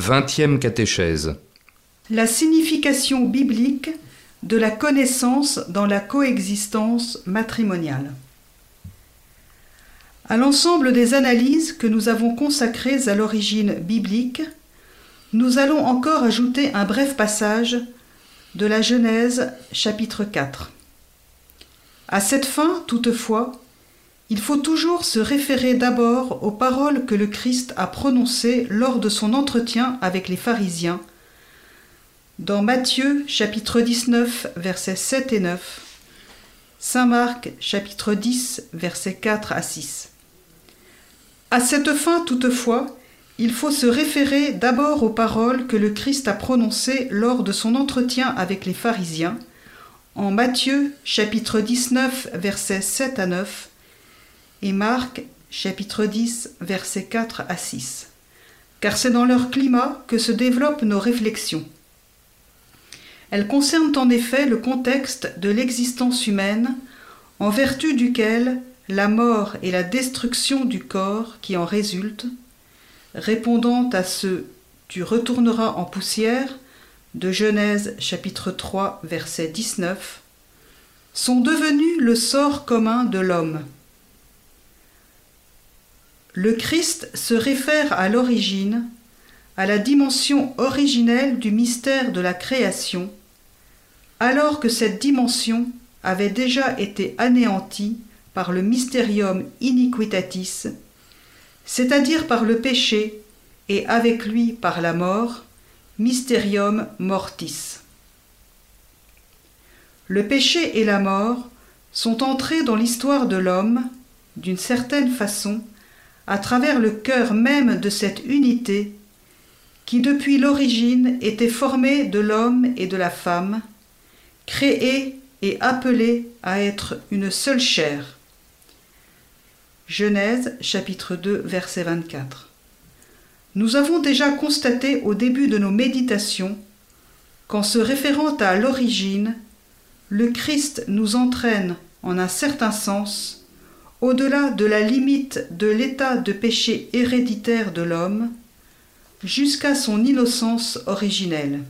Vingtième catéchèse. La signification biblique de la connaissance dans la coexistence matrimoniale. À l'ensemble des analyses que nous avons consacrées à l'origine biblique, nous allons encore ajouter un bref passage de la Genèse chapitre 4. À cette fin, toutefois, il faut toujours se référer d'abord aux paroles que le Christ a prononcées lors de son entretien avec les pharisiens. Dans Matthieu chapitre 19 versets 7 et 9, Saint Marc chapitre 10 versets 4 à 6. À cette fin toutefois, il faut se référer d'abord aux paroles que le Christ a prononcées lors de son entretien avec les pharisiens, en Matthieu chapitre 19 versets 7 à 9 et Marc chapitre 10 versets 4 à 6, car c'est dans leur climat que se développent nos réflexions. Elles concernent en effet le contexte de l'existence humaine en vertu duquel la mort et la destruction du corps qui en résultent, répondant à ce Tu retourneras en poussière de Genèse chapitre 3 verset 19, sont devenus le sort commun de l'homme. Le Christ se réfère à l'origine, à la dimension originelle du mystère de la création, alors que cette dimension avait déjà été anéantie par le mysterium iniquitatis, c'est-à-dire par le péché et avec lui par la mort, mysterium mortis. Le péché et la mort sont entrés dans l'histoire de l'homme, d'une certaine façon, à travers le cœur même de cette unité qui depuis l'origine était formée de l'homme et de la femme, créée et appelée à être une seule chair. Genèse chapitre 2 verset 24. Nous avons déjà constaté au début de nos méditations qu'en se référant à l'origine, le Christ nous entraîne en un certain sens au-delà de la limite de l'état de péché héréditaire de l'homme, jusqu'à son innocence originelle.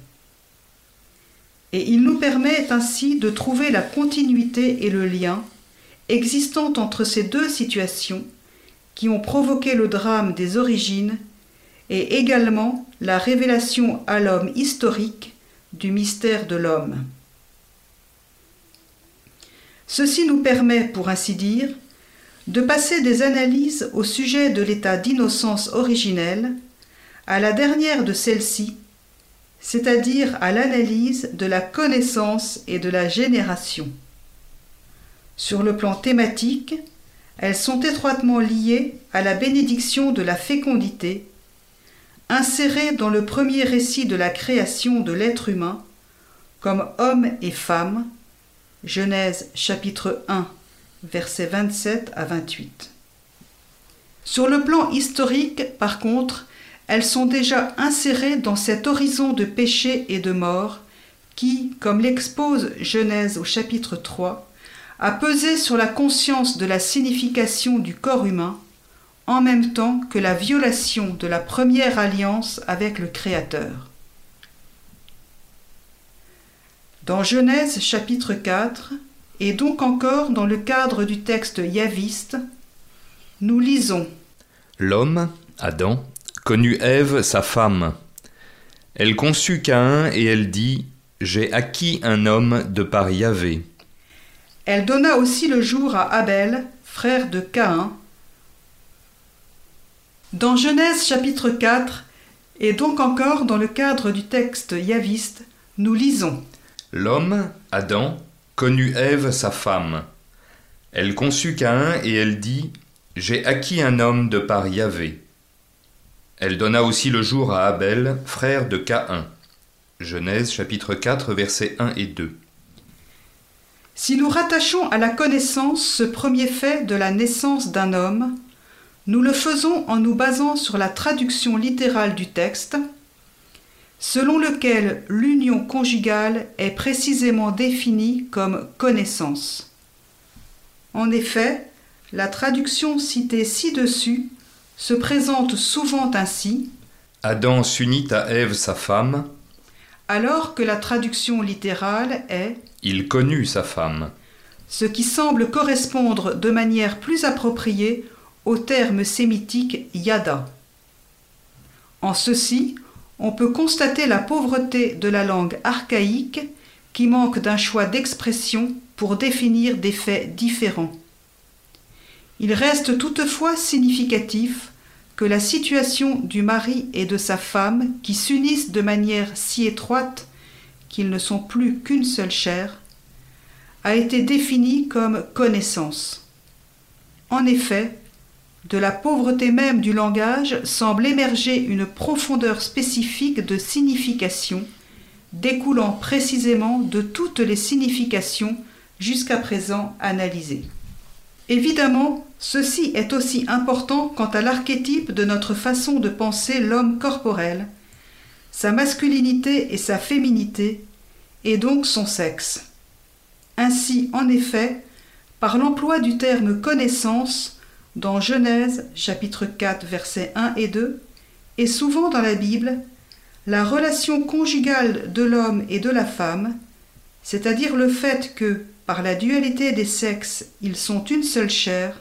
Et il nous permet ainsi de trouver la continuité et le lien existant entre ces deux situations qui ont provoqué le drame des origines et également la révélation à l'homme historique du mystère de l'homme. Ceci nous permet, pour ainsi dire, de passer des analyses au sujet de l'état d'innocence originelle à la dernière de celles-ci, c'est-à-dire à, l'analyse de la connaissance et de la génération. Sur le plan thématique, elles sont étroitement liées à la bénédiction de la fécondité, insérée dans le premier récit de la création de l'être humain comme homme et femme, Genèse chapitre 1 versets 27 à 28. Sur le plan historique, par contre, elles sont déjà insérées dans cet horizon de péché et de mort qui, comme l'expose Genèse au chapitre 3, a pesé sur la conscience de la signification du corps humain en même temps que la violation de la première alliance avec le Créateur. Dans Genèse chapitre 4, et donc encore dans le cadre du texte yaviste, nous lisons L'homme, Adam, connut Ève, sa femme. Elle conçut Caïn et elle dit J'ai acquis un homme de par Yahvé. Elle donna aussi le jour à Abel, frère de Caïn. Dans Genèse chapitre 4, et donc encore dans le cadre du texte yaviste, nous lisons L'homme, Adam, connut Ève sa femme. Elle conçut Caïn et elle dit J'ai acquis un homme de par Yahvé. Elle donna aussi le jour à Abel, frère de Caïn. Genèse chapitre 4 versets 1 et 2. Si nous rattachons à la connaissance ce premier fait de la naissance d'un homme, nous le faisons en nous basant sur la traduction littérale du texte, selon lequel l'union conjugale est précisément définie comme connaissance. En effet, la traduction citée ci-dessus se présente souvent ainsi Adam s'unit à Ève sa femme, alors que la traduction littérale est il connut sa femme. ce qui semble correspondre de manière plus appropriée au terme sémitique yada. En ceci, on peut constater la pauvreté de la langue archaïque qui manque d'un choix d'expression pour définir des faits différents. Il reste toutefois significatif que la situation du mari et de sa femme qui s'unissent de manière si étroite qu'ils ne sont plus qu'une seule chair a été définie comme connaissance. En effet, de la pauvreté même du langage semble émerger une profondeur spécifique de signification, découlant précisément de toutes les significations jusqu'à présent analysées. Évidemment, ceci est aussi important quant à l'archétype de notre façon de penser l'homme corporel, sa masculinité et sa féminité, et donc son sexe. Ainsi, en effet, par l'emploi du terme connaissance, dans Genèse chapitre 4 versets 1 et 2, et souvent dans la Bible, la relation conjugale de l'homme et de la femme, c'est-à-dire le fait que, par la dualité des sexes, ils sont une seule chair,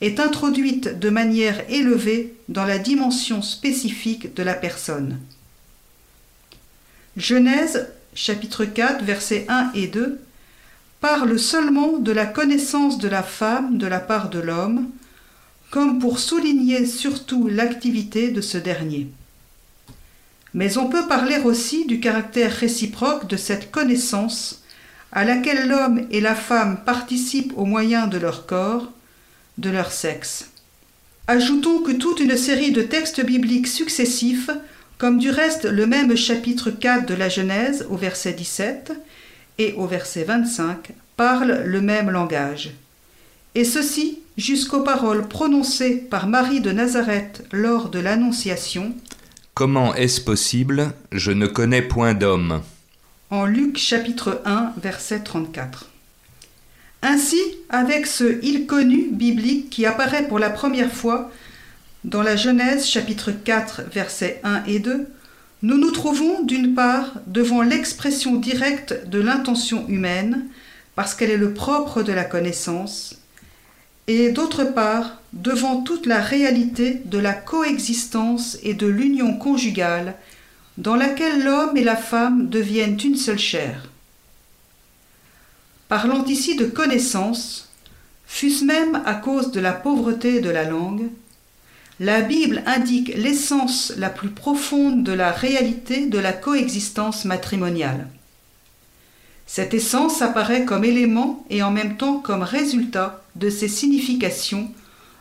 est introduite de manière élevée dans la dimension spécifique de la personne. Genèse chapitre 4 versets 1 et 2 parle seulement de la connaissance de la femme de la part de l'homme, comme pour souligner surtout l'activité de ce dernier. Mais on peut parler aussi du caractère réciproque de cette connaissance à laquelle l'homme et la femme participent au moyen de leur corps, de leur sexe. Ajoutons que toute une série de textes bibliques successifs, comme du reste le même chapitre 4 de la Genèse au verset 17 et au verset 25, parlent le même langage. Et ceci jusqu'aux paroles prononcées par Marie de Nazareth lors de l'Annonciation. Comment est-ce possible? Je ne connais point d'homme. En Luc chapitre 1 verset 34. Ainsi, avec ce il connu biblique qui apparaît pour la première fois dans la Genèse chapitre 4 versets 1 et 2, nous nous trouvons d'une part devant l'expression directe de l'intention humaine, parce qu'elle est le propre de la connaissance, et d'autre part devant toute la réalité de la coexistence et de l'union conjugale dans laquelle l'homme et la femme deviennent une seule chair. Parlant ici de connaissance, fût-ce même à cause de la pauvreté de la langue, la Bible indique l'essence la plus profonde de la réalité de la coexistence matrimoniale. Cette essence apparaît comme élément et en même temps comme résultat de ces significations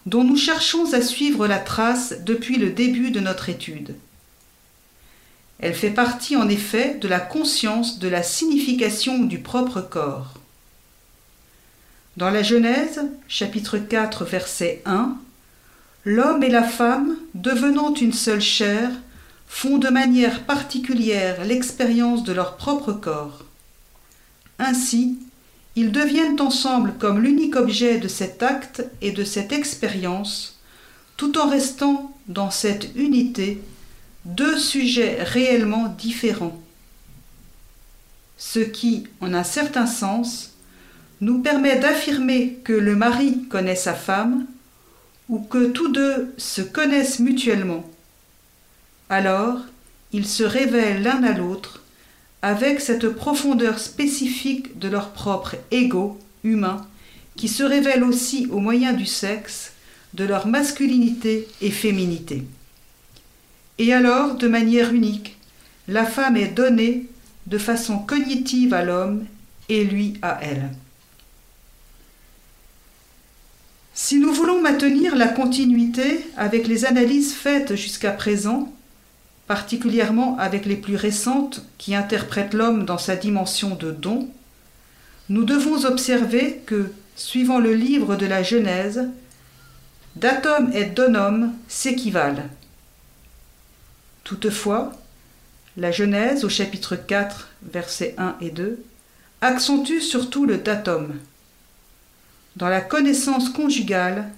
dont nous cherchons à suivre la trace depuis le début de notre étude. Elle fait partie en effet de la conscience de la signification du propre corps. Dans la Genèse, chapitre 4, verset 1, l'homme et la femme, devenant une seule chair, font de manière particulière l'expérience de leur propre corps. Ainsi, ils deviennent ensemble comme l'unique objet de cet acte et de cette expérience, tout en restant dans cette unité deux sujets réellement différents. Ce qui, en un certain sens, nous permet d'affirmer que le mari connaît sa femme ou que tous deux se connaissent mutuellement. Alors, ils se révèlent l'un à l'autre avec cette profondeur spécifique de leur propre ego humain qui se révèle aussi au moyen du sexe, de leur masculinité et féminité. Et alors, de manière unique, la femme est donnée de façon cognitive à l'homme et lui à elle. Si nous voulons maintenir la continuité avec les analyses faites jusqu'à présent, particulièrement avec les plus récentes qui interprètent l'homme dans sa dimension de don, nous devons observer que, suivant le livre de la Genèse, d'atome et d'onome s'équivalent. Toutefois, la Genèse au chapitre 4, versets 1 et 2, accentue surtout le datum. Dans la connaissance conjugale,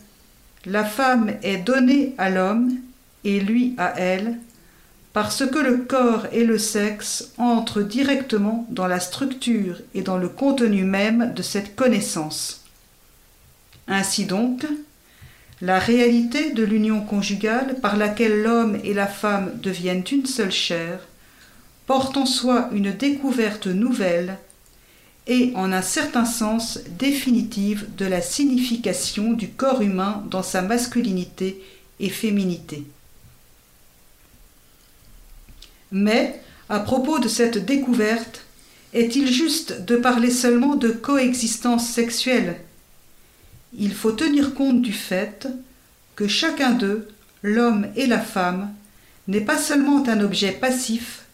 la femme est donnée à l'homme et lui à elle parce que le corps et le sexe entrent directement dans la structure et dans le contenu même de cette connaissance. Ainsi donc, la réalité de l'union conjugale par laquelle l'homme et la femme deviennent une seule chair porte en soi une découverte nouvelle et en un certain sens définitive de la signification du corps humain dans sa masculinité et féminité. Mais, à propos de cette découverte, est-il juste de parler seulement de coexistence sexuelle? Il faut tenir compte du fait que chacun d'eux, l'homme et la femme, n'est pas seulement un objet passif,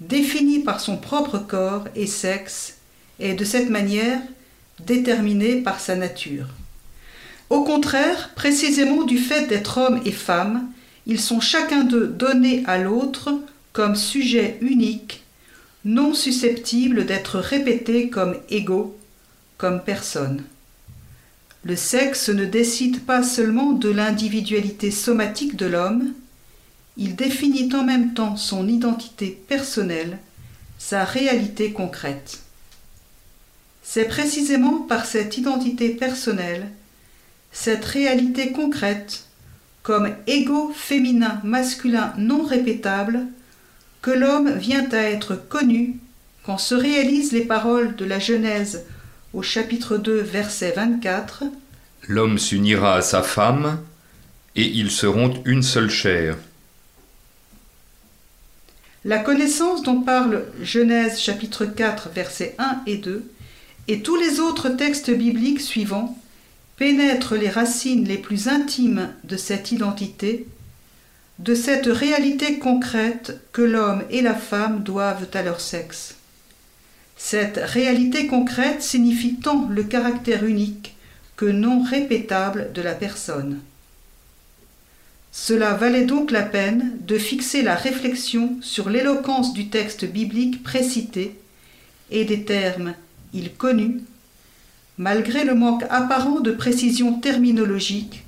défini par son propre corps et sexe, et de cette manière déterminé par sa nature. Au contraire, précisément du fait d'être homme et femme, ils sont chacun d'eux donnés à l'autre comme sujet unique, non susceptible d'être répété comme égaux, comme personne. Le sexe ne décide pas seulement de l'individualité somatique de l'homme, il définit en même temps son identité personnelle, sa réalité concrète. C'est précisément par cette identité personnelle, cette réalité concrète, comme égaux féminin masculin non répétable, que l'homme vient à être connu quand se réalisent les paroles de la Genèse au chapitre 2 verset 24 L'homme s'unira à sa femme et ils seront une seule chair. La connaissance dont parle Genèse chapitre 4 versets 1 et 2 et tous les autres textes bibliques suivants pénètrent les racines les plus intimes de cette identité de cette réalité concrète que l'homme et la femme doivent à leur sexe. Cette réalité concrète signifie tant le caractère unique que non répétable de la personne. Cela valait donc la peine de fixer la réflexion sur l'éloquence du texte biblique précité et des termes il connus, malgré le manque apparent de précision terminologique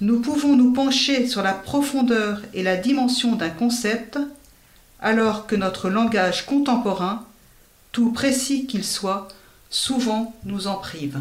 nous pouvons nous pencher sur la profondeur et la dimension d'un concept, alors que notre langage contemporain, tout précis qu'il soit, souvent nous en prive.